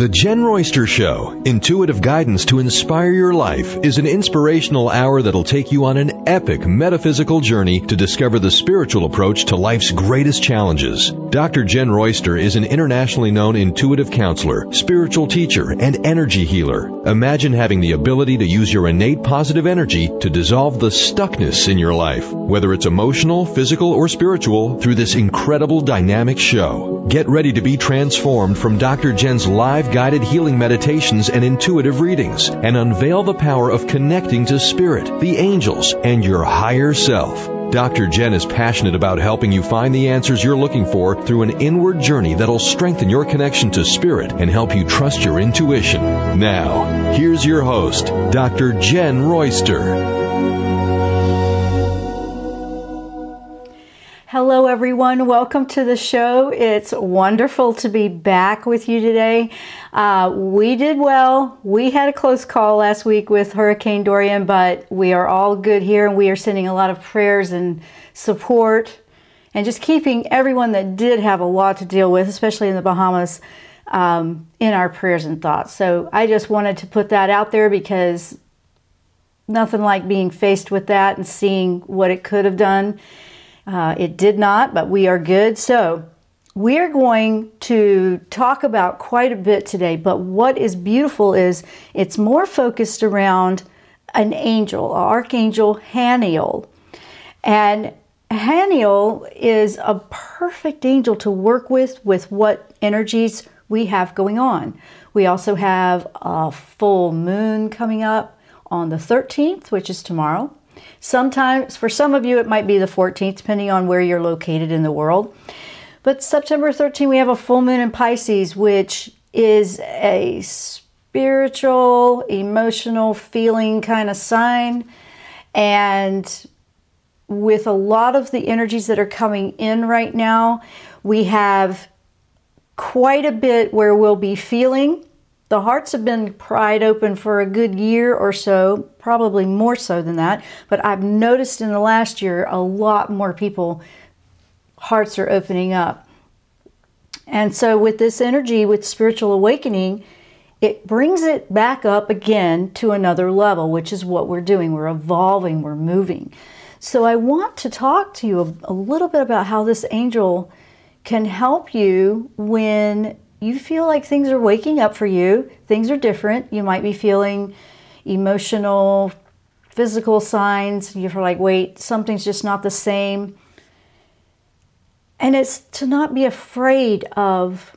The Jenn Royster Show, intuitive guidance to inspire your life, is an inspirational hour that'll take you on an epic metaphysical journey to discover the spiritual approach to life's greatest challenges. Dr. Jenn Royster is an internationally known intuitive counselor, spiritual teacher, and energy healer. Imagine having the ability to use your innate positive energy to dissolve the stuckness in your life, whether it's emotional, physical, or spiritual, through this incredible dynamic show. Get ready to be transformed from Dr. Jenn's live guided healing meditations and intuitive readings and unveil the power of connecting to spirit, the angels, and your higher self. Dr. Jenn is passionate about helping you find the answers you're looking for through an inward journey that'll strengthen your connection to spirit and help you trust your intuition. Now, here's your host, Dr. Jenn Royster. Hello, everyone. Welcome to the show. It's wonderful to be back with you today. Uh, we did well. We had a close call last week with Hurricane Dorian, but we are all good here and we are sending a lot of prayers and support and just keeping everyone that did have a lot to deal with, especially in the Bahamas, um, in our prayers and thoughts. So I just wanted to put that out there because nothing like being faced with that and seeing what it could have done uh, it did not, but we are good. So, we are going to talk about quite a bit today, but what is beautiful is it's more focused around an angel, Archangel Haniel. And Haniel is a perfect angel to work with, with what energies we have going on. We also have a full moon coming up on the 13th, which is tomorrow. Sometimes, for some of you, it might be the 14th, depending on where you're located in the world. But September 13th, we have a full moon in Pisces, which is a spiritual, emotional, feeling kind of sign. And with a lot of the energies that are coming in right now, we have quite a bit where we'll be feeling the hearts have been pried open for a good year or so, probably more so than that. But I've noticed in the last year a lot more people, hearts are opening up. And so, with this energy, with spiritual awakening, it brings it back up again to another level, which is what we're doing. We're evolving, we're moving. So, I want to talk to you a, a little bit about how this angel can help you when you feel like things are waking up for you, things are different. You might be feeling emotional, physical signs. You're like, wait, something's just not the same. And it's to not be afraid of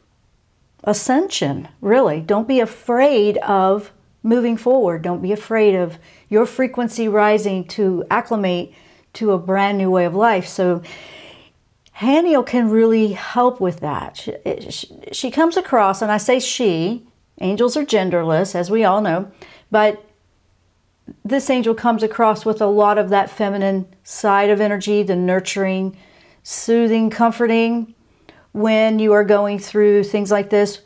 ascension, really. Don't be afraid of moving forward. Don't be afraid of your frequency rising to acclimate to a brand new way of life. So Haniel can really help with that. She, she, she, comes across, and I say she, angels are genderless, as we all know, but this angel comes across with a lot of that feminine side of energy, the nurturing, soothing, comforting. When you are going through things like this,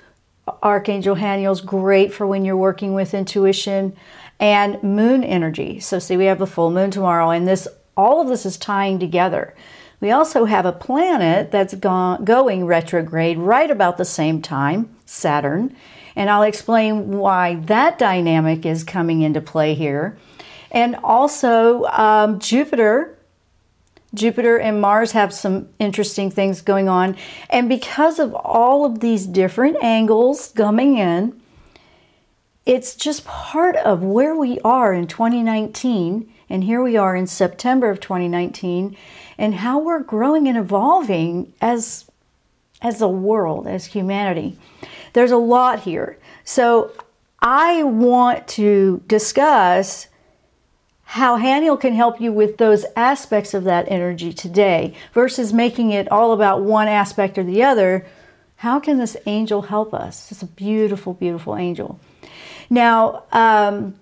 Archangel Haniel's great for when you're working with intuition and moon energy. So, see, we have the full moon tomorrow, and this all of this is tying together. We also have a planet that's gone, going retrograde right about the same time, Saturn, and I'll explain why that dynamic is coming into play here. And also, um, Jupiter. Jupiter and Mars have some interesting things going on. And because of all of these different angles coming in, it's just part of where we are in 2019. And here we are in September of 2019 and how we're growing and evolving as as a world, as humanity. There's a lot here. So I want to discuss how Haniel can help you with those aspects of that energy today versus making it all about one aspect or the other. How can this angel help us? It's a beautiful, beautiful angel. Now, um,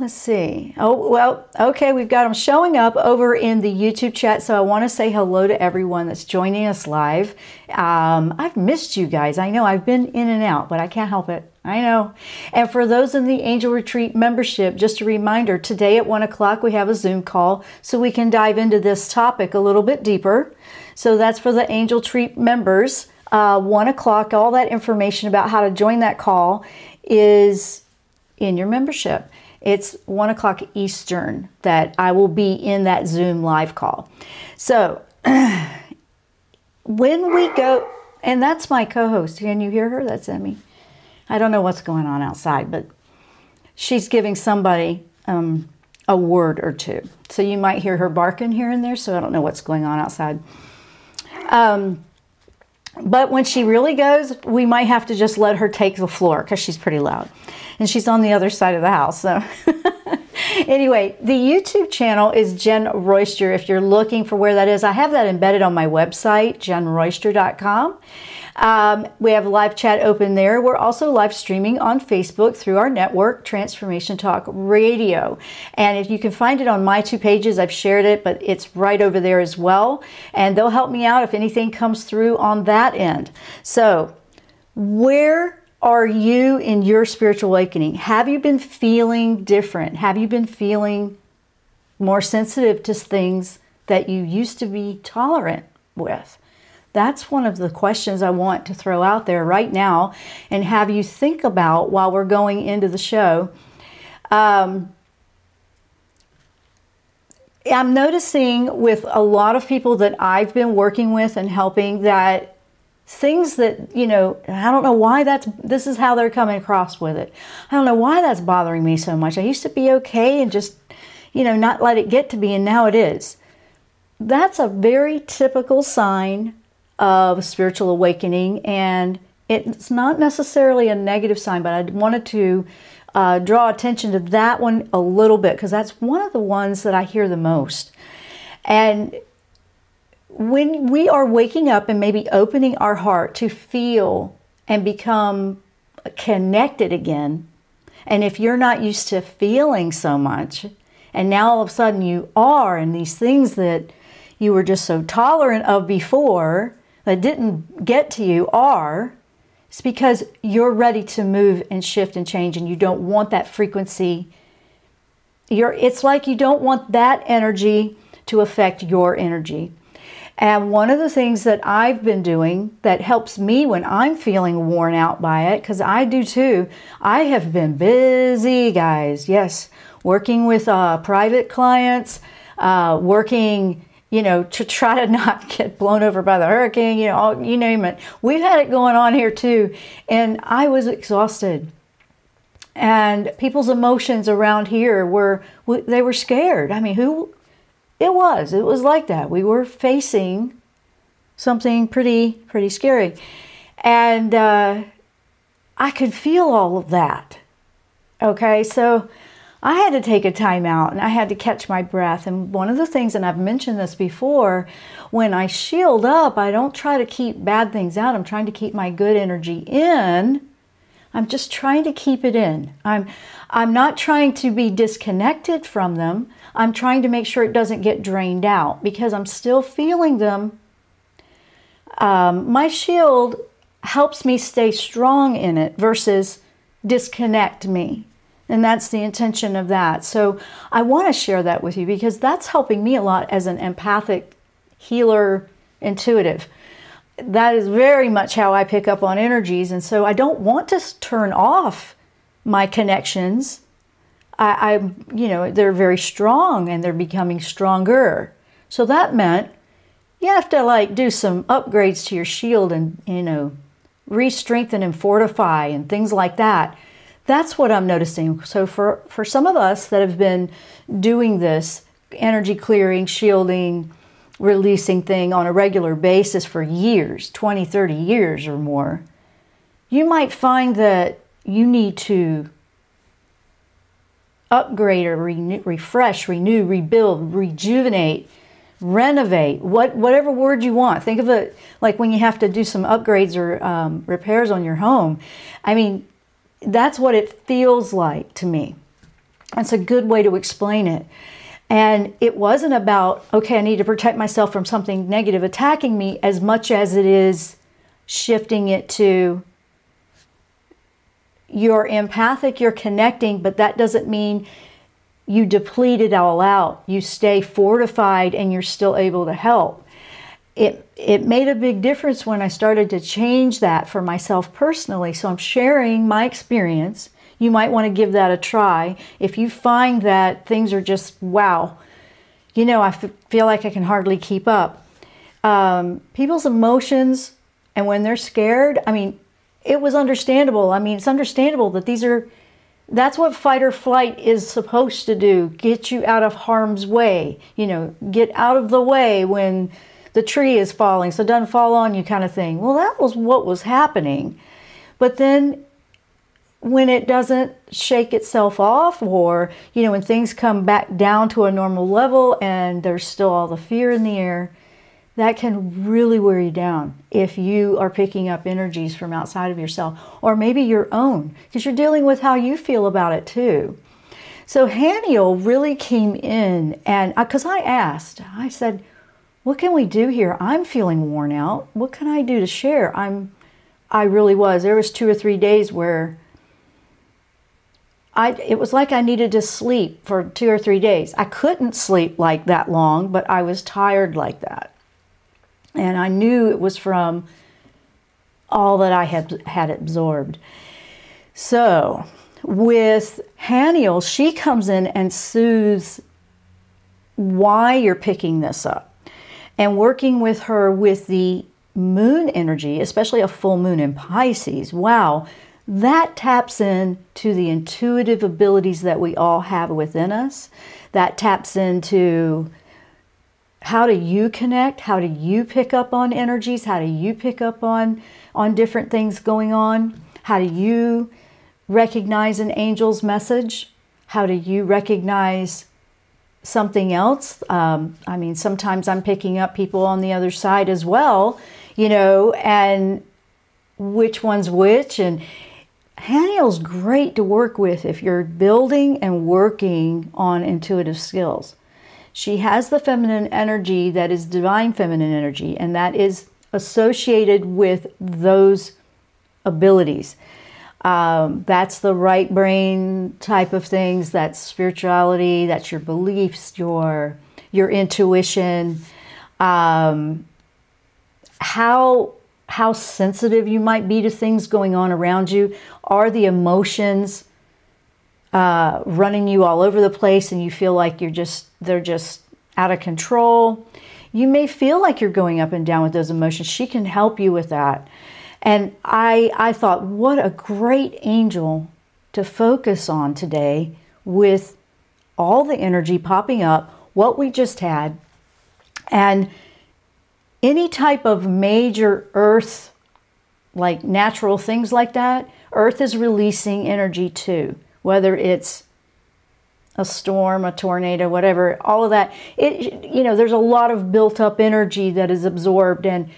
Let's see. Oh, well, okay, we've got them showing up over in the YouTube chat. So I want to say hello to everyone that's joining us live. Um, I've missed you guys. I know I've been in and out, but I can't help it. I know. And for those in the Angel Retreat membership, just a reminder today at one o'clock we have a Zoom call so we can dive into this topic a little bit deeper. So that's for the Angel Retreat members. uh, 1 o'clock. All that information about how to join that call is in your membership. It's 1 o'clock Eastern that I will be in that Zoom live call. So when we go, and that's my co host. Can you hear her? That's Emmy. I don't know what's going on outside, but she's giving somebody um, a word or two. So you might hear her barking here and there, so I don't know what's going on outside. Um, but when she really goes, we might have to just let her take the floor because she's pretty loud. And she's on the other side of the house. So, anyway, the YouTube channel is Jenn Royster. If you're looking for where that is, I have that embedded on my website, jennroyster.com. Um, we have live chat open there. We're also live streaming on Facebook through our network, Transformation Talk Radio. And if you can find it on my two pages, I've shared it, but it's right over there as well. And they'll help me out if anything comes through on that end. So, where are you in your spiritual awakening? Have you been feeling different? Have you been feeling more sensitive to things that you used to be tolerant with? That's one of the questions I want to throw out there right now and have you think about while we're going into the show. Um, I'm noticing with a lot of people that I've been working with and helping that things that, you know, I don't know why that's, this is how they're coming across with it. I don't know why that's bothering me so much. I used to be okay and just, you know, not let it get to me, and now it is. That's a very typical sign of spiritual awakening, and it's not necessarily a negative sign, but I wanted to uh, draw attention to that one a little bit because that's one of the ones that I hear the most. And when we are waking up and maybe opening our heart to feel and become connected again, and if you're not used to feeling so much, and now all of a sudden you are, and these things that you were just so tolerant of before, that didn't get to you are, it's because you're ready to move and shift and change and you don't want that frequency. You're, it's like you don't want that energy to affect your energy. And one of the things that I've been doing that helps me when I'm feeling worn out by it, because I do too, I have been busy, guys. Yes, working with uh, private clients, uh, working you know, to try to not get blown over by the hurricane, you know, all, you name it. We've had it going on here too. And I was exhausted. And people's emotions around here were, they were scared. I mean, who, it was, it was like that. We were facing something pretty, pretty scary. And uh, I could feel all of that. Okay, so I had to take a time out and I had to catch my breath. And one of the things, and I've mentioned this before, when I shield up, I don't try to keep bad things out. I'm trying to keep my good energy in. I'm just trying to keep it in. I'm I'm not trying to be disconnected from them. I'm trying to make sure it doesn't get drained out because I'm still feeling them. Um, my shield helps me stay strong in it versus disconnect me. And that's the intention of that. So I want to share that with you because that's helping me a lot as an empathic healer intuitive. That is very much how I pick up on energies. And so I don't want to turn off my connections. I, I you know, they're very strong and they're becoming stronger. So that meant you have to like do some upgrades to your shield and, you know, re strengthen and fortify and things like that that's what I'm noticing. So for, for some of us that have been doing this energy clearing, shielding, releasing thing on a regular basis for years 20, 30 years or more you might find that you need to upgrade or re- refresh, renew, rebuild, rejuvenate, renovate, what, whatever word you want. Think of it like when you have to do some upgrades or um, repairs on your home. I mean, that's what it feels like to me. That's a good way to explain it. And it wasn't about, okay, I need to protect myself from something negative attacking me as much as it is shifting it to you're empathic, you're connecting, but that doesn't mean you deplete it all out. You stay fortified and you're still able to help. It it made a big difference when I started to change that for myself personally. So I'm sharing my experience. You might want to give that a try. If you find that things are just wow, you know, I f- feel like I can hardly keep up. Um, people's emotions, and when they're scared, I mean, it was understandable. I mean, it's understandable that these are that's what fight or flight is supposed to do get you out of harm's way you know get out of the way when the tree is falling so it doesn't fall on you kind of thing well that was what was happening but then when it doesn't shake itself off or you know when things come back down to a normal level and there's still all the fear in the air that can really wear you down if you are picking up energies from outside of yourself or maybe your own because you're dealing with how you feel about it too. So Haniel really came in and because uh, I asked, I said, "What can we do here? I'm feeling worn out. What can I do to share?" I'm I really was. There was 2 or 3 days where I, it was like I needed to sleep for two or three days. I couldn't sleep like that long, but I was tired like that. And I knew it was from all that I had, had absorbed. So, with Haniel, she comes in and soothes why you're picking this up. And working with her with the moon energy, especially a full moon in Pisces, wow, that taps in to the intuitive abilities that we all have within us. That taps into how do you connect? How do you pick up on energies? How do you pick up on on different things going on? How do you recognize an angel's message? How do you recognize something else. Um, i mean sometimes i'm picking up people on the other side as well you know and which one's which. And Haniel's great to work with if you're building and working on intuitive skills. She has the feminine energy that is divine feminine energy, and that is associated with those abilities. Um, that's the right brain type of things. That's spirituality. That's your beliefs, your your intuition. Um, how how sensitive you might be to things going on around you. Are the emotions uh, running you all over the place and you feel like you're just they're just out of control you may feel like you're going up and down with those emotions she can help you with that and i i thought what a great angel to focus on today with all the energy popping up what we just had and any type of major earth like natural things like that earth is releasing energy too whether it's a storm, a tornado, whatever, all of that. It you know, there's a lot of built up energy that is absorbed and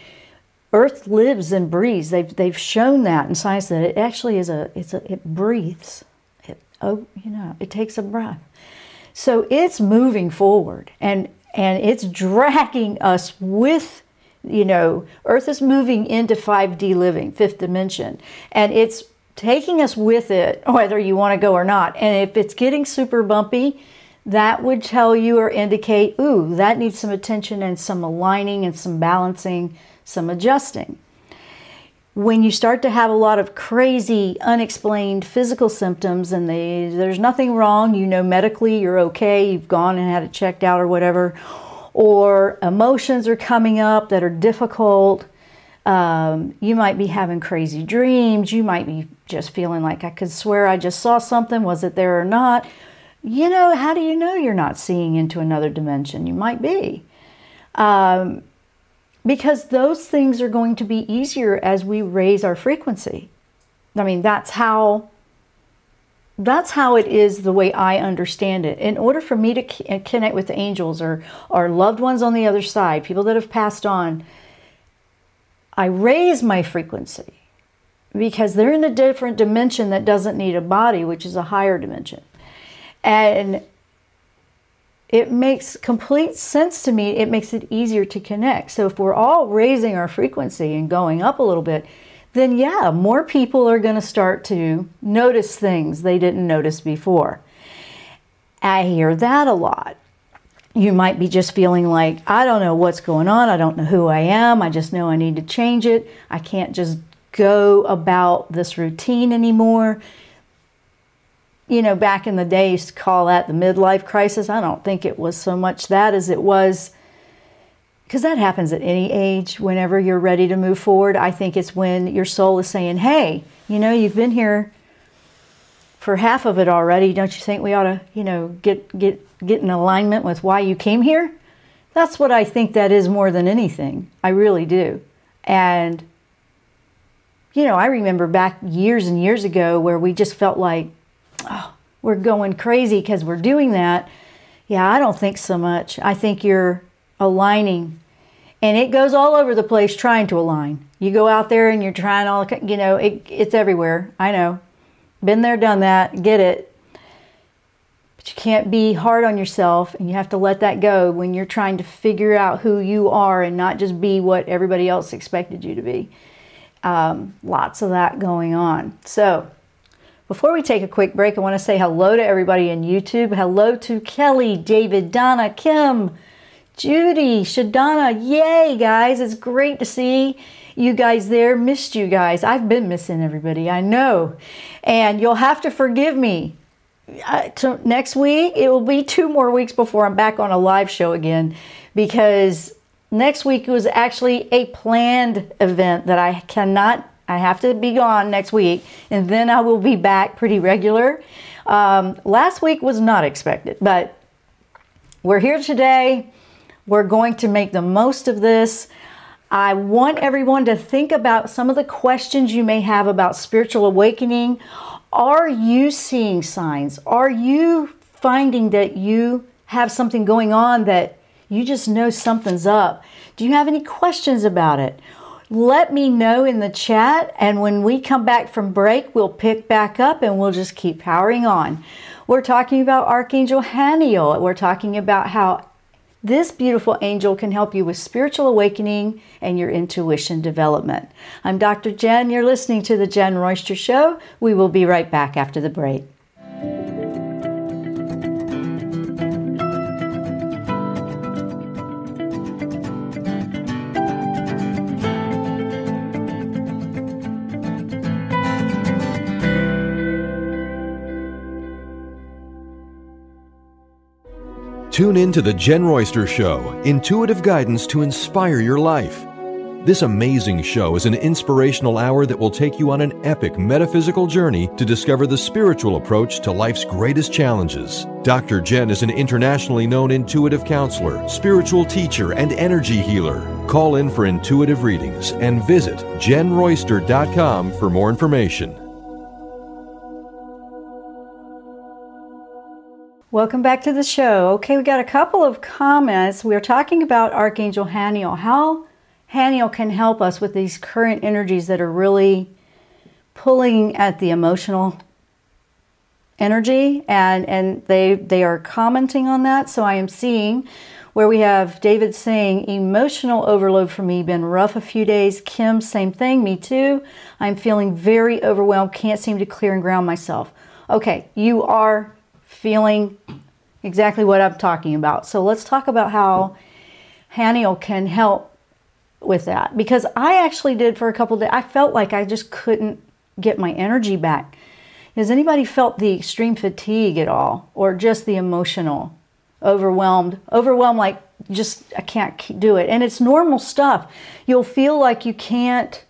Earth lives and breathes. They've they've shown that in science that it actually is a it's a it breathes. It oh you know it takes a breath. So it's moving forward and and it's dragging us with you know Earth is moving into 5D living, fifth dimension, and it's taking us with it, whether you want to go or not. And if it's getting super bumpy, that would tell you or indicate, ooh, that needs some attention and some aligning and some balancing, some adjusting. When you start to have a lot of crazy, unexplained physical symptoms and they, there's nothing wrong, you know medically you're okay, you've gone and had it checked out or whatever, or emotions are coming up that are difficult, um, you might be having crazy dreams. You might be just feeling like I could swear I just saw something. Was it there or not? You know, how do you know you're not seeing into another dimension? You might be. Um, because those things are going to be easier as we raise our frequency. I mean, that's how that's how it is the way I understand it. In order for me to uh, connect with angels or, our loved ones on the other side, people that have passed on, I raise my frequency because they're in a different dimension that doesn't need a body, which is a higher dimension. And it makes complete sense to me. It makes it easier to connect. So if we're all raising our frequency and going up a little bit, then yeah, more people are going to start to notice things they didn't notice before. I hear that a lot. you might be just feeling like, I don't know what's going on. I don't know who I am. I just know I need to change it. I can't just go about this routine anymore. You know, back in the day, used to call that the midlife crisis. I don't think it was so much that as it was, because that happens at any age whenever you're ready to move forward. I think it's when your soul is saying, hey, you know, you've been here for half of it already. Don't you think we ought to, you know, get, get, get in alignment with why you came here? That's what I think that is more than anything. I really do. And you know, I remember back years and years ago where we just felt like, oh, we're going crazy because we're doing that. Yeah, I don't think so much. I think you're aligning. And it goes all over the place trying to align. You go out there and you're trying all, you know, it, it's everywhere. I know. Been there, done that, get it. But you can't be hard on yourself and you have to let that go when you're trying to figure out who you are and not just be what everybody else expected you to be. Um, lots of that going on. So, before we take a quick break, I want to say hello to everybody in YouTube. Hello to Kelly, David, Donna, Kim, Judy, Shadana. Yay, guys. It's great to see you guys there. Missed you guys. I've been missing everybody, I know. And you'll have to forgive me. Uh, to next week, it will be two more weeks before I'm back on a live show again because Next week was actually a planned event that I cannot, I have to be gone next week, and then I will be back pretty regular. Um, last week was not expected, but we're here today. We're going to make the most of this. I want everyone to think about some of the questions you may have about spiritual awakening. Are you seeing signs? Are you finding that you have something going on that you just know something's up. Do you have any questions about it? Let me know in the chat, and when we come back from break, we'll pick back up and we'll just keep powering on. We're talking about Archangel Haniel. We're talking about how this beautiful angel can help you with spiritual awakening and your intuition development. I'm Dr. Jenn. You're listening to The Jenn Royster Show. We will be right back after the break. Tune in to The Jenn Royster Show, intuitive guidance to inspire your life. This amazing show is an inspirational hour that will take you on an epic metaphysical journey to discover the spiritual approach to life's greatest challenges. Dr. Jenn is an internationally known intuitive counselor, spiritual teacher, and energy healer. Call in for intuitive readings and visit jennroyster.com for more information. Welcome back to the show. Okay, we got a couple of comments. We are talking about Archangel Haniel. How Haniel can help us with these current energies that are really pulling at the emotional energy and and they they are commenting on that. So I am seeing where we have David saying emotional overload for me been rough a few days. Kim same thing, me too. I'm feeling very overwhelmed, can't seem to clear and ground myself. Okay, you are feeling exactly what I'm talking about. So let's talk about how Haniel can help with that because I actually did for a couple days. I felt like I just couldn't get my energy back. Has anybody felt the extreme fatigue at all or just the emotional overwhelmed? Overwhelmed like just I can't do it. And it's normal stuff. You'll feel like you can't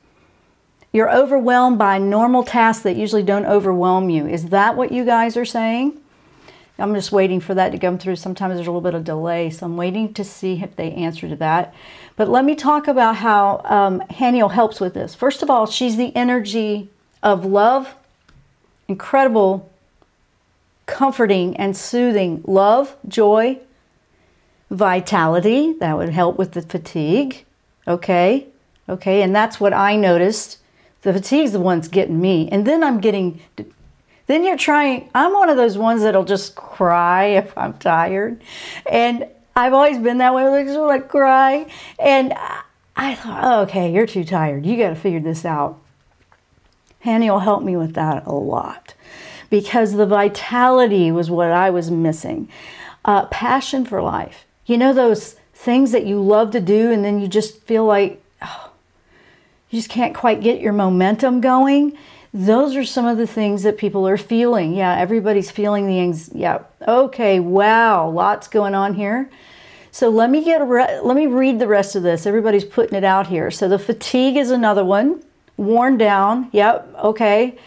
you're overwhelmed by normal tasks that usually don't overwhelm you. Is that what you guys are saying? I'm just waiting for that to come through. Sometimes there's a little bit of delay, so I'm waiting to see if they answer to that. But let me talk about how um, Haniel helps with this. First of all, she's the energy of love, incredible, comforting, and soothing love, joy, vitality. That would help with the fatigue. Okay, okay, and that's what I noticed. The fatigue's the one's getting me, and then I'm getting then you're trying, I'm one of those ones that'll just cry if I'm tired. And I've always been that way, like, so like cry. And I thought, oh, okay, you're too tired. You got to figure this out. Hanny will help me with that a lot because the vitality was what I was missing. Uh, passion for life. You know those things that you love to do and then you just feel like oh, you just can't quite get your momentum going? Those are some of the things that people are feeling. Yeah, everybody's feeling the anxiety. Yeah, okay, wow, lots going on here. So let me get re- let me read the rest of this. Everybody's putting it out here. So the fatigue is another one. Worn down. Yep. Okay.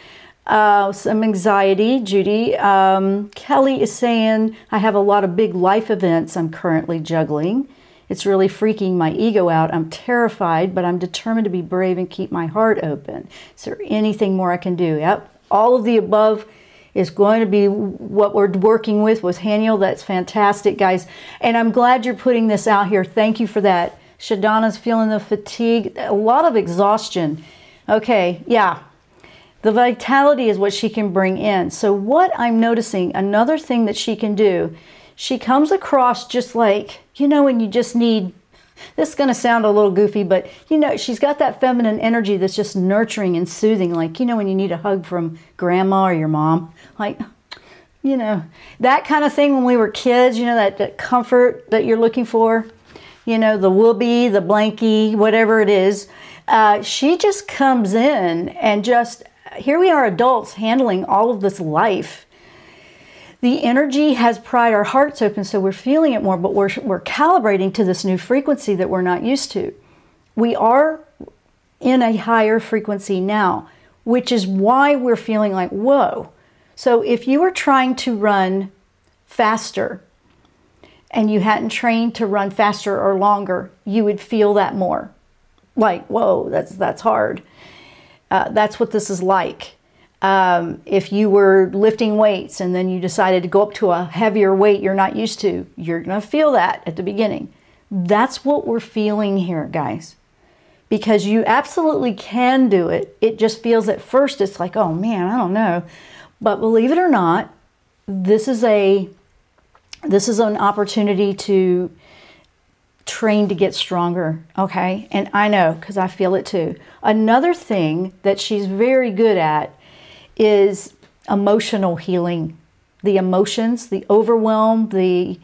Uh, some anxiety, Judy. Um, Kelly is saying, I have a lot of big life events I'm currently juggling. It's really freaking my ego out. I'm terrified, but I'm determined to be brave and keep my heart open. Is there anything more I can do? Yep. All of the above is going to be what we're working with with Haniel. That's fantastic, guys. And I'm glad you're putting this out here. Thank you for that. Shadana's feeling the fatigue, a lot of exhaustion. Okay, yeah. The vitality is what she can bring in. So, what I'm noticing, another thing that she can do, she comes across just like, you know, when you just need this is going to sound a little goofy, but you know, she's got that feminine energy that's just nurturing and soothing. Like, you know, when you need a hug from grandma or your mom, like, you know, that kind of thing when we were kids, you know, that, that comfort that you're looking for, you know, the whoopee, the blankie, whatever it is. Uh, she just comes in and just, here we are adults handling all of this life the energy has pried our hearts open so we're feeling it more, but we're, we're calibrating to this new frequency that we're not used to. We are in a higher frequency now, which is why we're feeling like, whoa. So if you were trying to run faster and you hadn't trained to run faster or longer, you would feel that more. Like, whoa, that's that's hard. Uh, that's what this is like. Um, if you were lifting weights and then you decided to go up to a heavier weight you're not used to, you're going to feel that at the beginning. That's what we're feeling here, guys. Because you absolutely can do it. It just feels at first it's like, oh man, I don't know. But believe it or not, this is a this is an opportunity to train to get stronger, okay? And I know because I feel it too. Another thing that she's very good at is emotional healing. The emotions, the overwhelm, the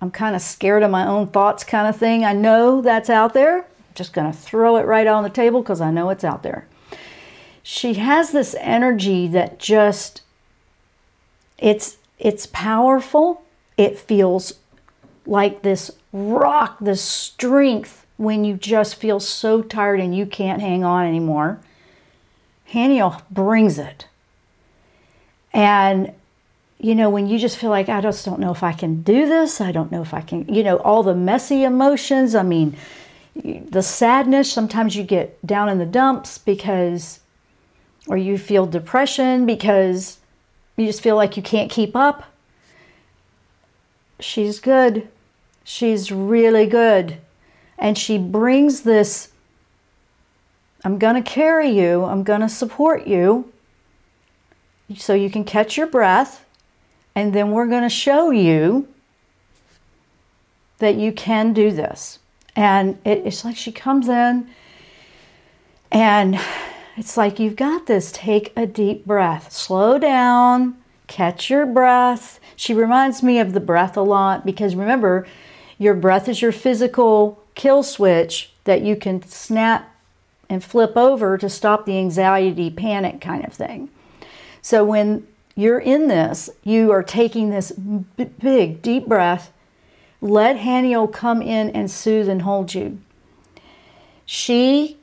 I'm kind of scared of my own thoughts kind of thing. I know that's out there. I'm just going to throw it right on the table because I know it's out there. She has this energy that just it's it's powerful. It feels like this rock, this strength when you just feel so tired and you can't hang on anymore. Haniel brings it. And, you know, when you just feel like, I just don't know if I can do this, I don't know if I can, you know, all the messy emotions. I mean, the sadness, sometimes you get down in the dumps because, or you feel depression because you just feel like you can't keep up. She's good. She's really good. And she brings this I'm going to carry you, I'm going to support you so you can catch your breath, and then we're going to show you that you can do this. And it, it's like she comes in, and it's like, you've got this. Take a deep breath, slow down, catch your breath. She reminds me of the breath a lot because remember, your breath is your physical kill switch that you can snap and flip over to stop the anxiety, panic kind of thing. So when you're in this, you are taking this b- big, deep breath. Let Haniel come in and soothe and hold you. She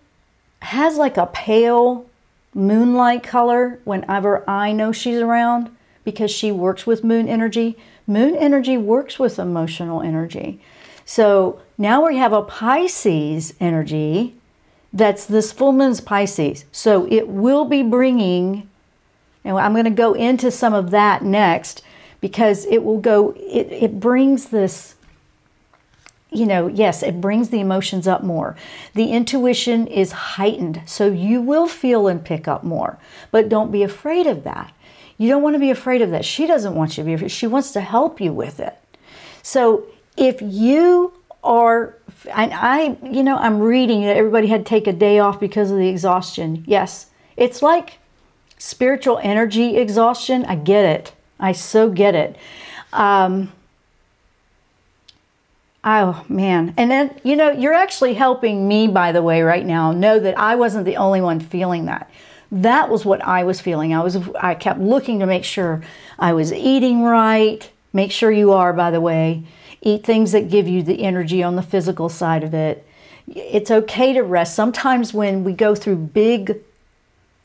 has like a pale moonlight color whenever I know she's around because she works with moon energy. Moon energy works with emotional energy. So now we have a Pisces energy that's this full moon's Pisces. So it will be bringing and I'm going to go into some of that next because it will go, it, it brings this, you know, yes, it brings the emotions up more. The intuition is heightened, so you will feel and pick up more. But don't be afraid of that. You don't want to be afraid of that. She doesn't want you to be afraid. She wants to help you with it. So if you are, and I, you know, I'm reading that everybody had to take a day off because of the exhaustion. Yes, it's like spiritual energy exhaustion, I get it. I so get it. Um, Oh man. And then, you know, you're actually helping me, by the way, right now, know that I wasn't the only one feeling that. That was what I was feeling. I was I kept looking to make sure I was eating right. Make sure you are, by the way. Eat things that give you the energy on the physical side of it. It's okay to rest. Sometimes when we go through big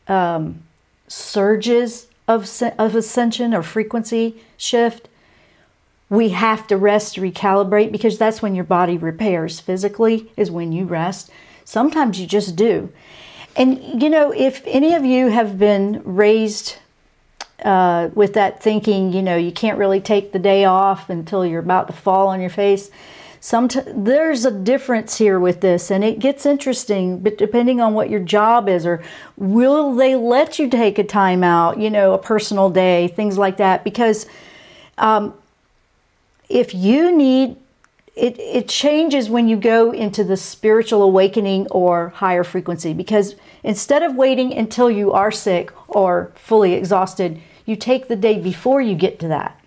um, surges of, of ascension or frequency shift, we have to rest to recalibrate because that's when your body repairs. Physically is when you rest. Sometimes you just do. And you know if any of you have been raised uh, with that thinking you know you can't really take the day off until you're about to fall on your face Sometimes there's a difference here with this and it gets interesting but depending on what your job is or will they let you take a time out you know a personal day things like that because um, if you need it, it changes when you go into the spiritual awakening or higher frequency because instead of waiting until you are sick or fully exhausted, you take the day before you get to that.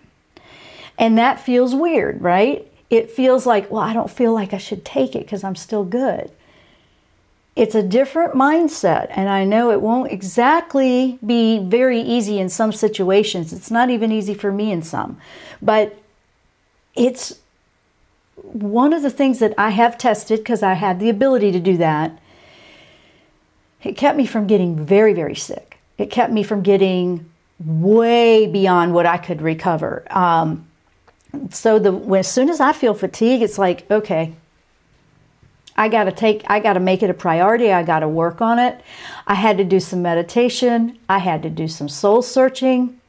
And that feels weird, right? It feels like, well, I don't feel like I should take it because I'm still good. It's a different mindset, and I know it won't exactly be very easy in some situations. It's not even easy for me in some. But it's one of the things that I have tested because I had the ability to do that. It kept me from getting very, very sick. It kept me from getting way beyond what I could recover. Um, so the when, as soon as I feel fatigue, it's like okay, I got to take, I got to make it a priority. I got to work on it. I had to do some meditation. I had to do some soul searching.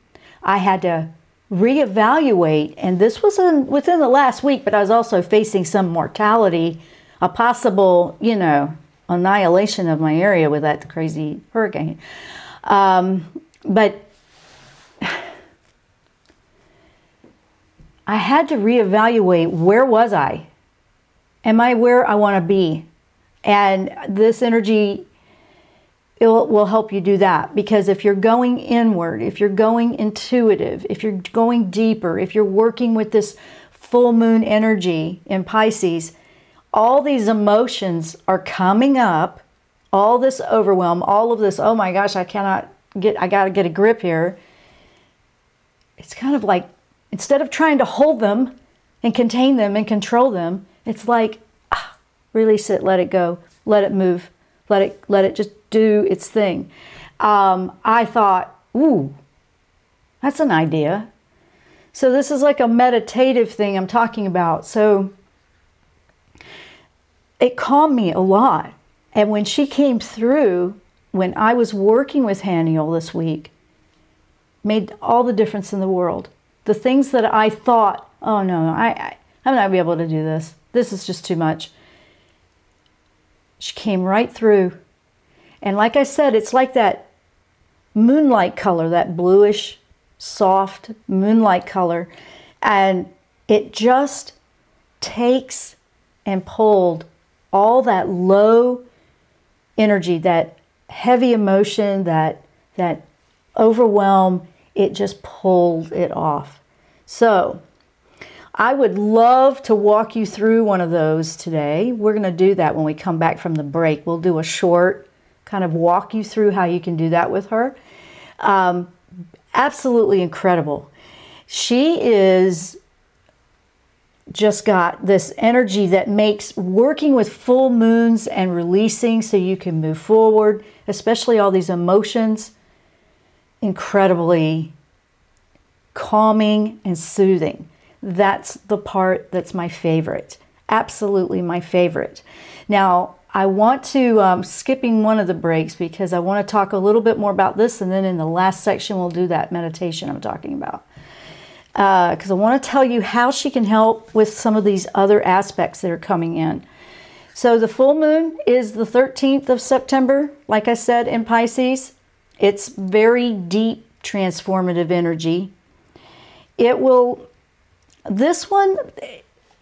I had to reevaluate. And this was in, within the last week, but I was also facing some mortality, a possible, you know, annihilation of my area with that crazy hurricane. Um, but I had to reevaluate where was I? Am I where I want to be? And this energy it will help you do that because if you're going inward, if you're going intuitive, if you're going deeper, if you're working with this full moon energy in Pisces, all these emotions are coming up, all this overwhelm, all of this, oh my gosh, I cannot get, I got to get a grip here. It's kind of like instead of trying to hold them and contain them and control them, it's like, ah, release it, let it go, let it move, let it, let it just do its thing. Um, I thought, ooh, that's an idea. So this is like a meditative thing I'm talking about. So it calmed me a lot. And when she came through, when I was working with Haniel this week, made all the difference in the world. The things that I thought, oh no, I, I I'm not be able to do this. This is just too much. She came right through and like I said, it's like that moonlight color, that bluish, soft moonlight color. And it just takes and pulled all that low energy, that heavy emotion, that that overwhelm, it just pulled it off. So I would love to walk you through one of those today. We're going to do that when we come back from the break. We'll do a short kind of walk you through how you can do that with her. Um, absolutely incredible. She is just got this energy that makes working with full moons and releasing so you can move forward, especially all these emotions, incredibly calming and soothing. That's the part that's my favorite. Absolutely my favorite. Now, I want to, um, skipping one of the breaks because I want to talk a little bit more about this, and then in the last section, we'll do that meditation I'm talking about. Because uh, I want to tell you how she can help with some of these other aspects that are coming in. So, the full moon is the 13th of September, like I said, in Pisces. It's very deep, transformative energy. It will, this one,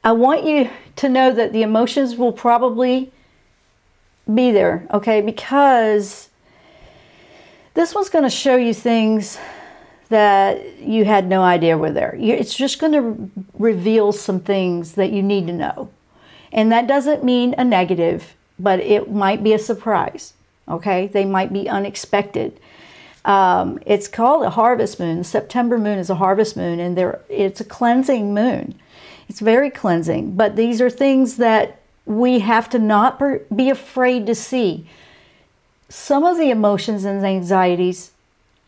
I want you to know that the emotions will probably be there, okay? Because this one's going to show you things that you had no idea were there. It's just going to reveal some things that you need to know. And that doesn't mean a negative, but it might be a surprise. Okay? They might be unexpected. Um, it's called a harvest moon. September moon is a harvest moon, and there it's a cleansing moon. It's very cleansing. But these are things that we have to not be afraid to see. Some of the emotions and anxieties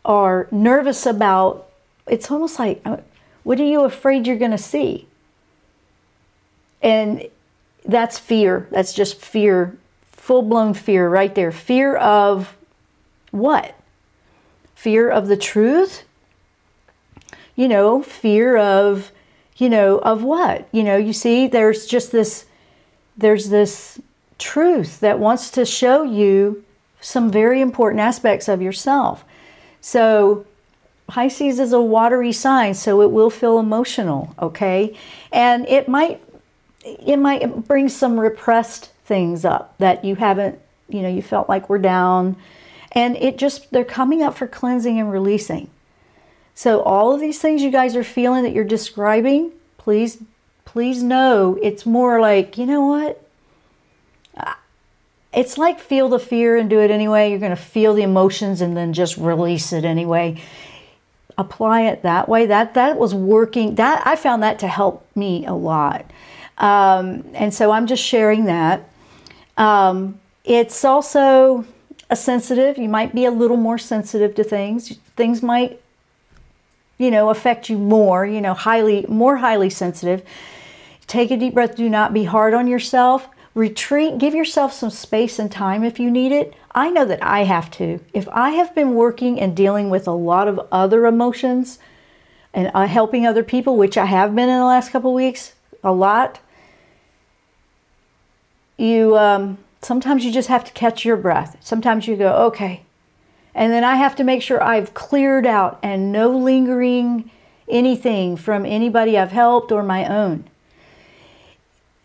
are nervous about. It's almost like, uh, what are you afraid you're going to see? And that's fear. That's just fear, full blown fear right there. Fear of what? Fear of the truth? You know, fear of, you know, of what? You know, you see, there's just this, there's this truth that wants to show you some very important aspects of yourself. So, Pisces is a watery sign, so it will feel emotional, okay? And it might it might bring some repressed things up that you haven't, you know, you felt like were down. And it just, they're coming up for cleansing and releasing. So, all of these things you guys are feeling that you're describing, please, please know it's more like, you know what? It's like feel the fear and do it anyway. You're going to feel the emotions and then just release it anyway. Apply it that way. That that was working. That I found that to help me a lot. Um, and so I'm just sharing that. Um, it's also a sensitive, you might be a little more sensitive to things. Things might, you know, affect you more, you know, highly, more highly sensitive. Take a deep breath. Do not be hard on yourself. Retreat. Give yourself some space and time if you need it. I know that I have to. If I have been working and dealing with a lot of other emotions and uh, helping other people, which I have been in the last couple weeks, a lot, you um, sometimes you just have to catch your breath. Sometimes you go, okay. And then I have to make sure I've cleared out and no lingering anything from anybody I've helped or my own.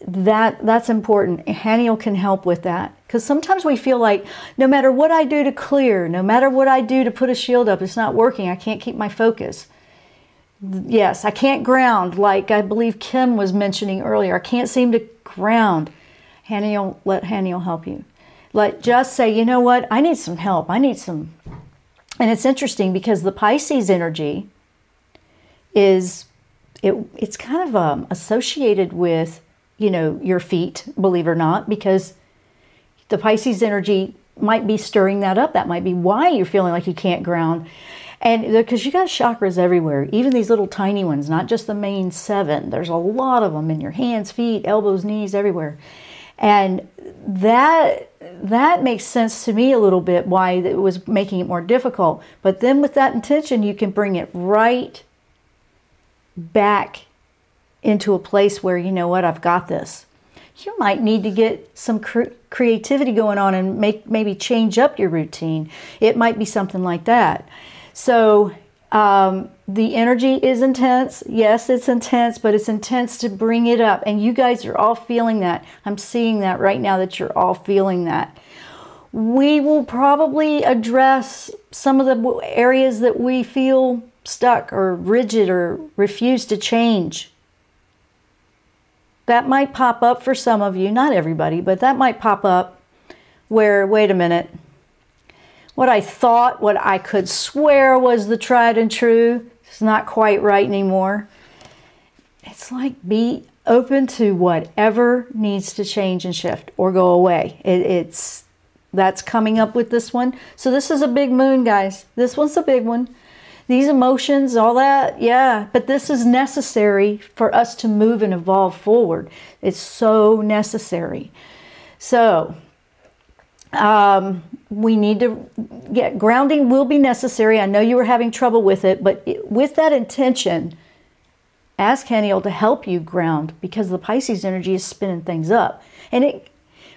That that's important. Haniel can help with that because sometimes we feel like no matter what I do to clear, no matter what I do to put a shield up, it's not working. I can't keep my focus. Yes, I can't ground like I believe Kim was mentioning earlier. I can't seem to ground. Haniel, let Haniel help you. Let just say, you know what, I need some help. I need some. And it's interesting because the Pisces energy is it it's kind of um, associated with you know your feet, believe it or not, because the Pisces energy might be stirring that up. That might be why you're feeling like you can't ground. And because you got chakras everywhere, even these little tiny ones, not just the main seven. There's a lot of them in your hands, feet, elbows, knees, everywhere. And that that makes sense to me a little bit why it was making it more difficult. But then with that intention, you can bring it right back into a place where you know what I've got this. You might need to get some cre- creativity going on and make maybe change up your routine. It might be something like that. So um, the energy is intense. Yes, it's intense, but it's intense to bring it up. And you guys are all feeling that. I'm seeing that right now that you're all feeling that. We will probably address some of the areas that we feel stuck or rigid or refuse to change. That might pop up for some of you, not everybody, but that might pop up where, wait a minute, what I thought, what I could swear was the tried and true, it's not quite right anymore. It's like be open to whatever needs to change and shift or go away. It, it's that's coming up with this one. So this is a big moon, guys. This one's a big one. These emotions, all that, yeah, but this is necessary for us to move and evolve forward. It's so necessary. So, um, we need to get grounding will be necessary. I know you were having trouble with it, but it, with that intention, ask Haniel to help you ground because the Pisces energy is spinning things up. And it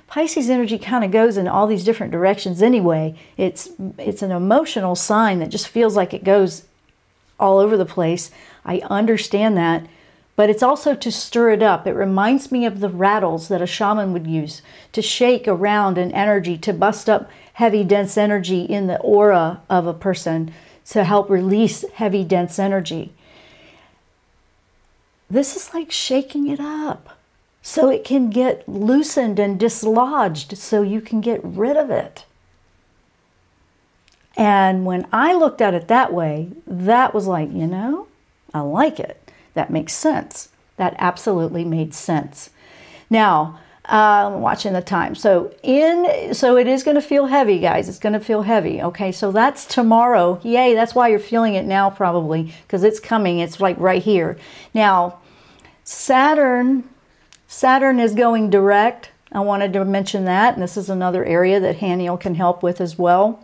Pisces energy kind of goes in all these different directions anyway. It's it's an emotional sign that just feels like it goes all over the place. I understand that but it's also to stir it up. It reminds me of the rattles that a shaman would use to shake around an energy, to bust up heavy, dense energy in the aura of a person. to help release heavy, dense energy. This is like shaking it up so it can get loosened and dislodged so you can get rid of it. And when I looked at it that way, that was like, you know, I like it. That makes sense. That absolutely made sense. Now, um, watching the time. So in so it is going to feel heavy, guys. It's going to feel heavy. Okay, so that's tomorrow. Yay! That's why you're feeling it now, probably because it's coming. It's like right here. Now, Saturn, Saturn is going direct. I wanted to mention that, and this is another area that Haniel can help with as well.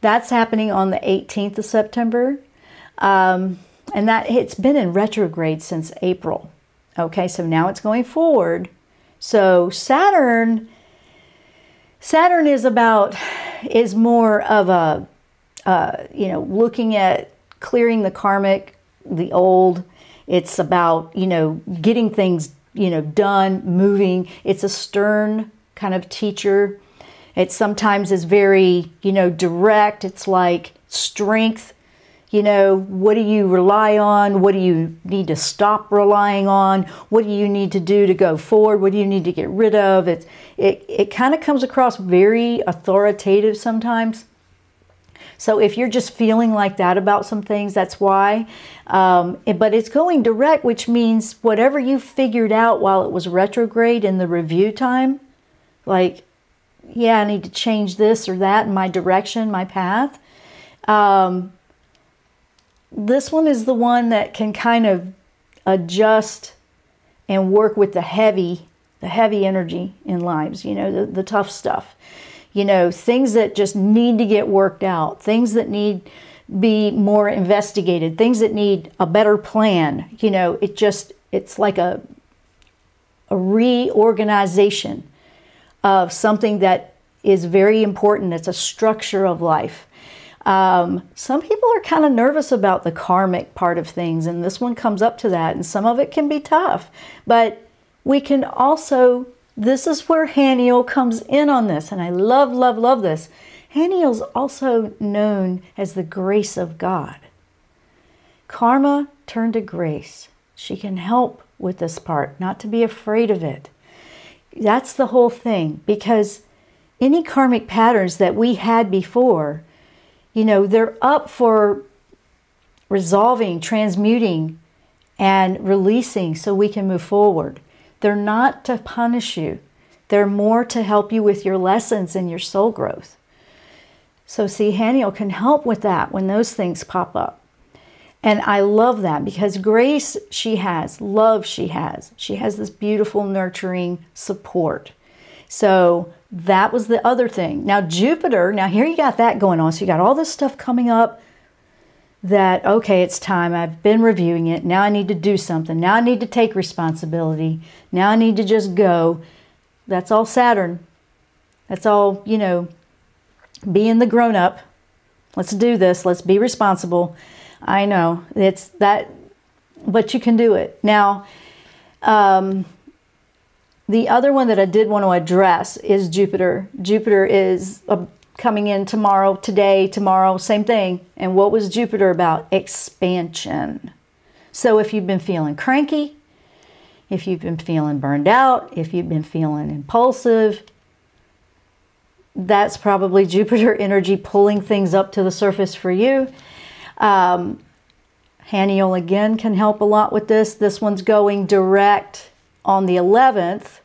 That's happening on the 18th of September, um, and that it's been in retrograde since April. Okay, so now it's going forward so Saturn Saturn is about is more of a uh, you know looking at clearing the karmic, the old. It's about you know getting things you know done, moving. It's a stern kind of teacher. It sometimes is very you know direct. It's like strength you know, what do you rely on? What do you need to stop relying on? What do you need to do to go forward? What do you need to get rid of? It, it, it kind of comes across very authoritative sometimes. So if you're just feeling like that about some things, that's why. Um, but it's going direct, which means whatever you figured out while it was retrograde in the review time, like, yeah, I need to change this or that in my direction, my path. Um, this one is the one that can kind of adjust and work with the heavy, the heavy energy in lives, you know, the, the tough stuff. You know, things that just need to get worked out, things that need be more investigated, things that need a better plan. You know, it just it's like a a reorganization of something that is very important. It's a structure of life. Um, some people are kind of nervous about the karmic part of things, and this one comes up to that, and some of it can be tough. But we can also, this is where Haniel comes in on this, and I love, love, love this. Haniel's also known as the grace of God. Karma turned to grace. She can help with this part, not to be afraid of it. That's the whole thing, because any karmic patterns that we had before you know, they're up for resolving, transmuting, and releasing so we can move forward. They're not to punish you, they're more to help you with your lessons and your soul growth. So, see, Haniel can help with that when those things pop up. And I love that because grace she has, love she has. She has this beautiful, nurturing support. So that was the other thing. Now, Jupiter, now here you got that going on. So you got all this stuff coming up that, okay, it's time. I've been reviewing it. Now I need to do something. Now I need to take responsibility. Now I need to just go. That's all Saturn. That's all, you know, being the grown up. Let's do this. Let's be responsible. I know it's that, but you can do it. Now, um, the other one that I did want to address is Jupiter. Jupiter is uh, coming in tomorrow, today, tomorrow, same thing. And what was Jupiter about? Expansion. So if you've been feeling cranky, if you've been feeling burned out, if you've been feeling impulsive, that's probably Jupiter energy pulling things up to the surface for you. Um, Haniel again can help a lot with this. This one's going direct on the 11th.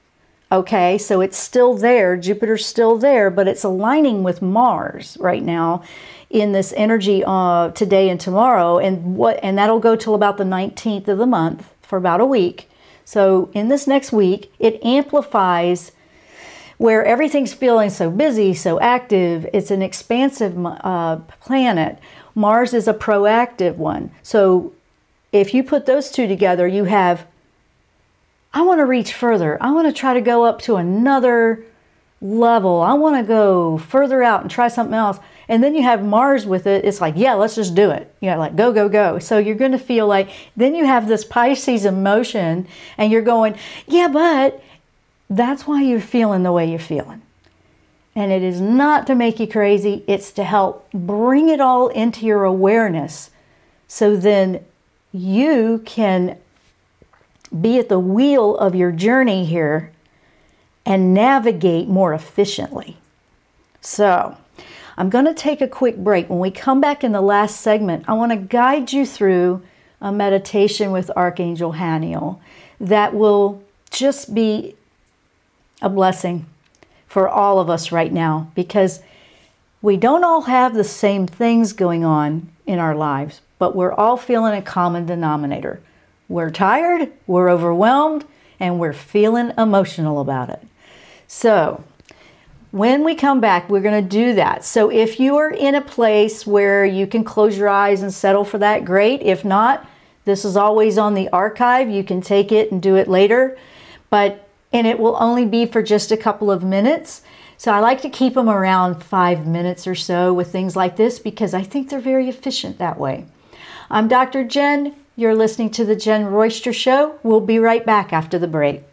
Okay, so it's still there. Jupiter's still there, but it's aligning with Mars right now in this energy uh, today and tomorrow, and what and that'll go till about the 19th of the month for about a week. So in this next week, it amplifies where everything's feeling so busy, so active. It's an expansive uh, planet. Mars is a proactive one. So if you put those two together, you have I want to reach further. I want to try to go up to another level. I want to go further out and try something else. And then you have Mars with it. It's like, yeah, let's just do it. You know, like go, go, go. So you're going to feel like, then you have this Pisces emotion and you're going, yeah, but that's why you're feeling the way you're feeling. And it is not to make you crazy, it's to help bring it all into your awareness so then you can be at the wheel of your journey here and navigate more efficiently. So, I'm going to take a quick break. When we come back in the last segment, I want to guide you through a meditation with Archangel Haniel that will just be a blessing for all of us right now because we don't all have the same things going on in our lives, but we're all feeling a common denominator. We're tired, we're overwhelmed, and we're feeling emotional about it. So, when we come back, we're going to do that. So, if you are in a place where you can close your eyes and settle for that, great. If not, this is always on the archive. You can take it and do it later. But and it will only be for just a couple of minutes. So I like to keep them around five minutes or so with things like this because I think they're very efficient that way. I'm Dr. Jenn. You're listening to The Jenn Royster Show. We'll be right back after the break.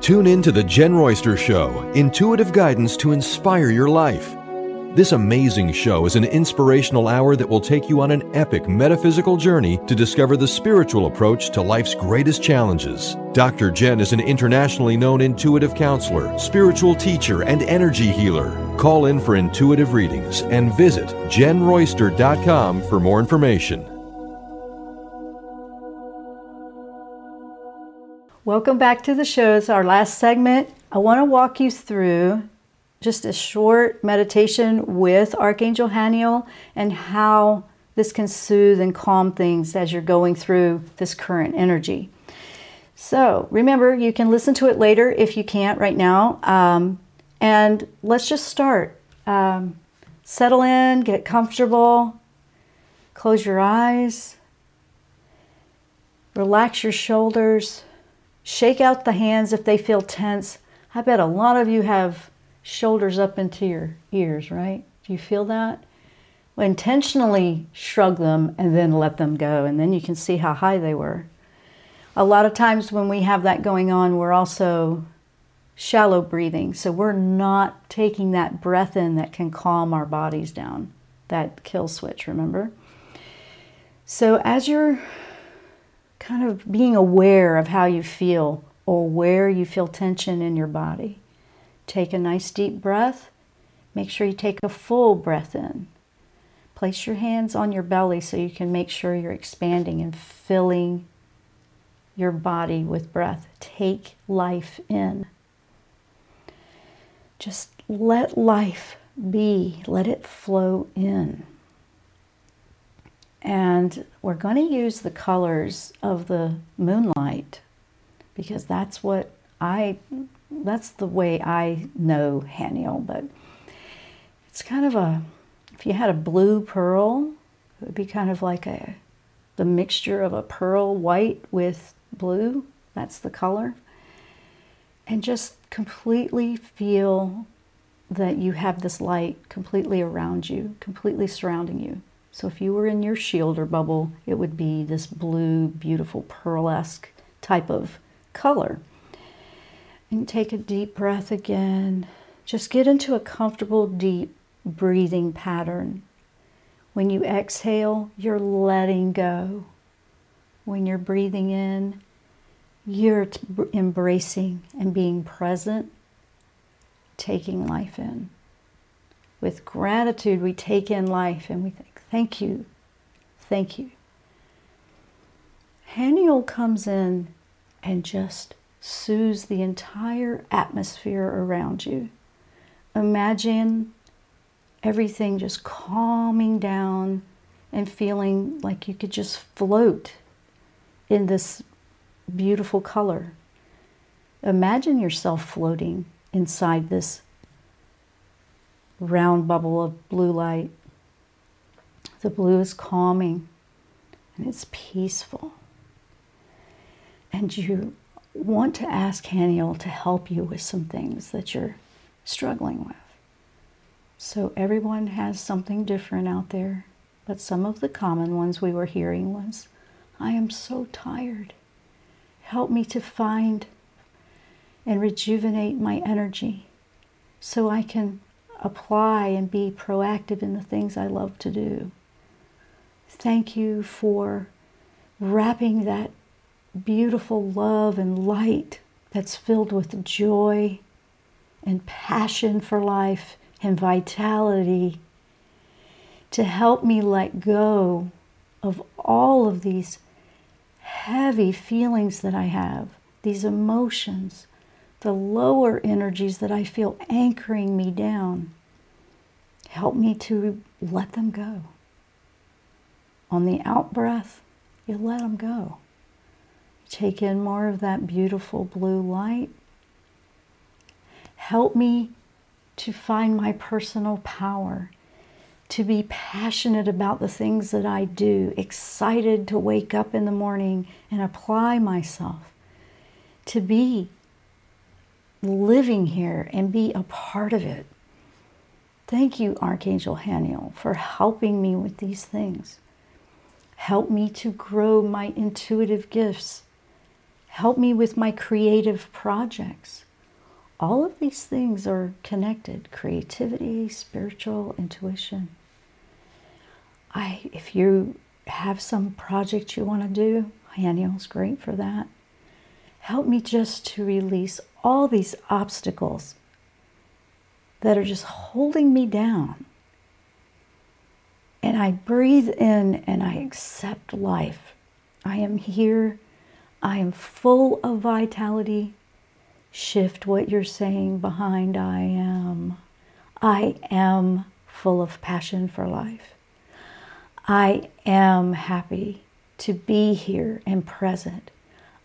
Tune in to The Jenn Royster Show, intuitive guidance to inspire your life. This amazing show is an inspirational hour that will take you on an epic metaphysical journey to discover the spiritual approach to life's greatest challenges. Dr. Jenn is an internationally known intuitive counselor, spiritual teacher, and energy healer. Call in for intuitive readings and visit jennroyster.com for more information. Welcome back to the show. It's our last segment. I want to walk you through just a short meditation with Archangel Haniel and how this can soothe and calm things as you're going through this current energy. So remember, you can listen to it later if you can't right now. Um, and let's just start. Um, settle in, get comfortable, close your eyes, relax your shoulders, shake out the hands if they feel tense. I bet a lot of you have shoulders up into your ears, right? Do you feel that? Well, intentionally shrug them and then let them go, and then you can see how high they were. A lot of times when we have that going on, we're also shallow breathing. So we're not taking that breath in that can calm our bodies down, that kill switch, remember? So as you're kind of being aware of how you feel or where you feel tension in your body, Take a nice deep breath. Make sure you take a full breath in. Place your hands on your belly so you can make sure you're expanding and filling your body with breath. Take life in. Just let life be, let it flow in. And we're going to use the colors of the moonlight because that's what I that's the way I know Haniel, but it's kind of a, if you had a blue pearl, it would be kind of like a, the mixture of a pearl white with blue. That's the color. And just completely feel that you have this light completely around you, completely surrounding you. So if you were in your shield or bubble, it would be this blue, beautiful, pearl-esque type of color. Take a deep breath again. Just get into a comfortable, deep breathing pattern. When you exhale, you're letting go. When you're breathing in, you're embracing and being present, taking life in. With gratitude, we take in life and we think, Thank you, thank you. Haniel comes in and just soothes the entire atmosphere around you. Imagine everything just calming down and feeling like you could just float in this beautiful color. Imagine yourself floating inside this round bubble of blue light. The blue is calming and it's peaceful. And you want to ask Haniel to help you with some things that you're struggling with. So everyone has something different out there, but some of the common ones we were hearing was, I am so tired. Help me to find and rejuvenate my energy so I can apply and be proactive in the things I love to do. Thank you for wrapping that beautiful love and light that's filled with joy and passion for life and vitality to help me let go of all of these heavy feelings that I have, these emotions, the lower energies that I feel anchoring me down. Help me to let them go. On the out breath, you let them go. Take in more of that beautiful blue light. Help me to find my personal power, to be passionate about the things that I do, excited to wake up in the morning and apply myself, to be living here and be a part of it. Thank you, Archangel Haniel, for helping me with these things. Help me to grow my intuitive gifts. Help me with my creative projects. All of these things are connected creativity, spiritual, intuition. I, if you have some project you want to do, Haniel's great for that. Help me just to release all these obstacles that are just holding me down. And I breathe in and I accept life. I am here. I am full of vitality. Shift what you're saying behind I am. I am full of passion for life. I am happy to be here and present.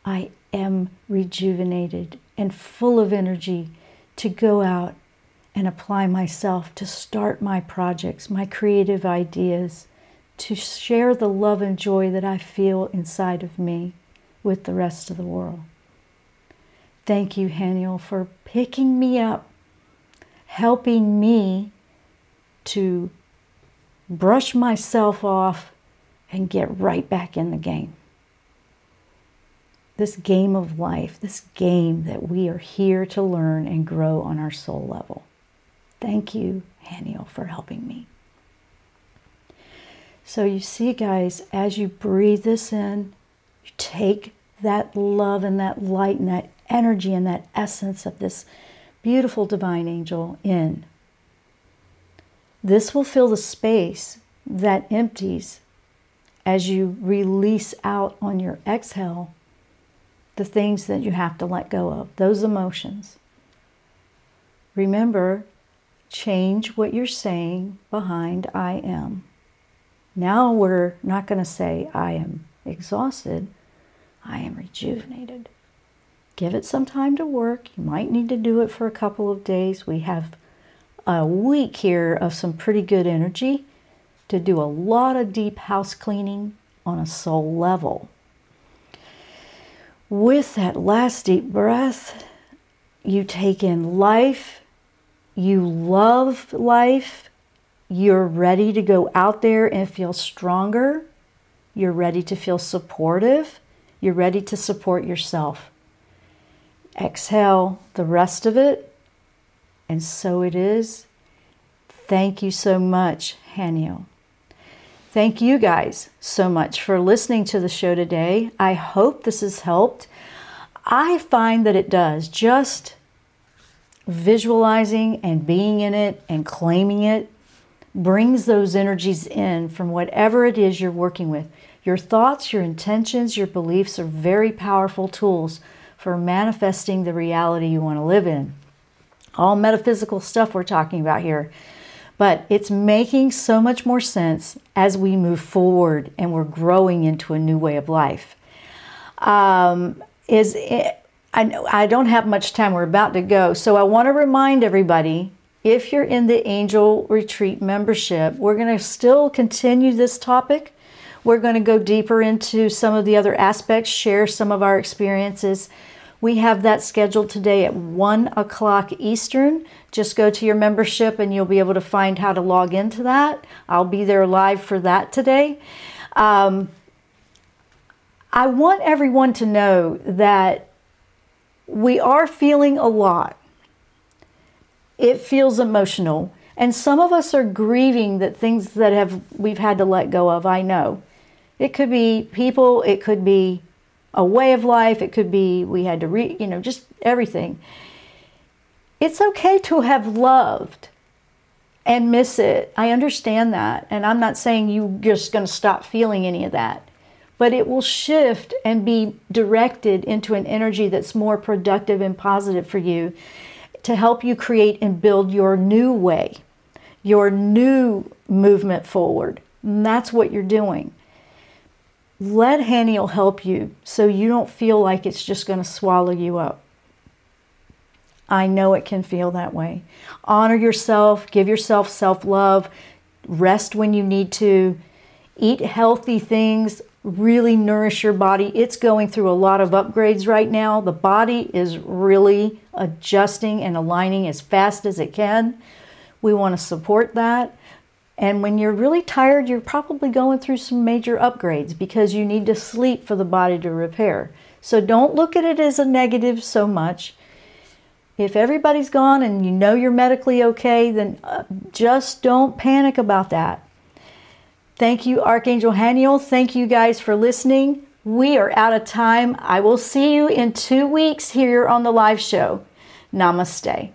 I am rejuvenated and full of energy to go out and apply myself to start my projects, my creative ideas, to share the love and joy that I feel inside of me with the rest of the world. Thank you, Haniel, for picking me up, helping me to brush myself off and get right back in the game this game of life, this game that we are here to learn and grow on our soul level. Thank you, Haniel, for helping me. So you see, guys, as you breathe this in, take that love and that light and that energy and that essence of this beautiful divine angel in. This will fill the space that empties as you release out on your exhale the things that you have to let go of, those emotions. Remember, change what you're saying behind I am. Now we're not going to say I am exhausted, I am rejuvenated. Give it some time to work. You might need to do it for a couple of days. We have a week here of some pretty good energy to do a lot of deep house cleaning on a soul level with that last deep breath, you take in life, you love life, you're ready to go out there and feel stronger, you're ready to feel supportive, you're ready to support yourself. Exhale the rest of it, and so it is. Thank you so much, Haniel. Thank you guys so much for listening to the show today. I hope this has helped. I find that it does. Just visualizing and being in it and claiming it brings those energies in from whatever it is you're working with. Your thoughts, your intentions, your beliefs are very powerful tools for manifesting the reality you want to live in. All metaphysical stuff we're talking about here. But it's making so much more sense as we move forward and we're growing into a new way of life. Um, is it, I, I don't have much time. We're about to go. So I want to remind everybody if you're in the Angel Retreat membership, we're going to still continue this topic. We're going to go deeper into some of the other aspects, share some of our experiences. We have that scheduled today at 1 o'clock Eastern. Just go to your membership and you'll be able to find how to log into that. I'll be there live for that today. Um, I want everyone to know that we are feeling a lot. It feels emotional. And some of us are grieving that things that have we've had to let go of, I know. It could be people, it could be a way of life, it could be we had to re, you know, just everything. It's okay to have loved and miss it. I understand that. And I'm not saying you're just going to stop feeling any of that. But it will shift and be directed into an energy that's more productive and positive for you to help you create and build your new way, your new movement forward. And that's what you're doing let Haniel help you so you don't feel like it's just going to swallow you up. I know it can feel that way. Honor yourself, give yourself self love, rest when you need to, eat healthy things, really nourish your body. It's going through a lot of upgrades right now. The body is really adjusting and aligning as fast as it can. We want to support that. And when you're really tired, you're probably going through some major upgrades because you need to sleep for the body to repair. So don't look at it as a negative so much. If everybody's gone and you know you're medically okay, then uh, just don't panic about that. Thank you, Archangel Haniel. Thank you guys for listening. We are out of time. I will see you in two weeks here on the live show. Namaste.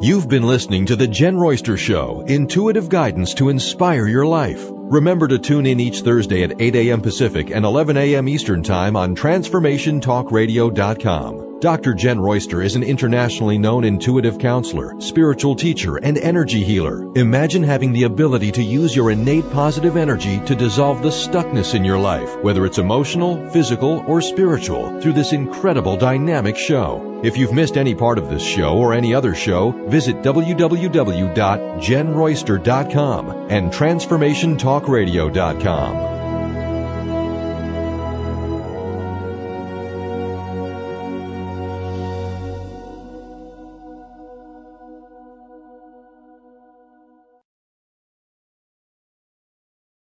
You've been listening to The Jenn Royster Show, intuitive guidance to inspire your life. Remember to tune in each Thursday at 8 a.m. Pacific and 11 a.m. Eastern Time on TransformationTalkRadio.com. Dr. Jenn Royster is an internationally known intuitive counselor, spiritual teacher, and energy healer. Imagine having the ability to use your innate positive energy to dissolve the stuckness in your life, whether it's emotional, physical, or spiritual, through this incredible dynamic show. If you've missed any part of this show or any other show, visit www.jennroyster.com and transformationtalkradio.com.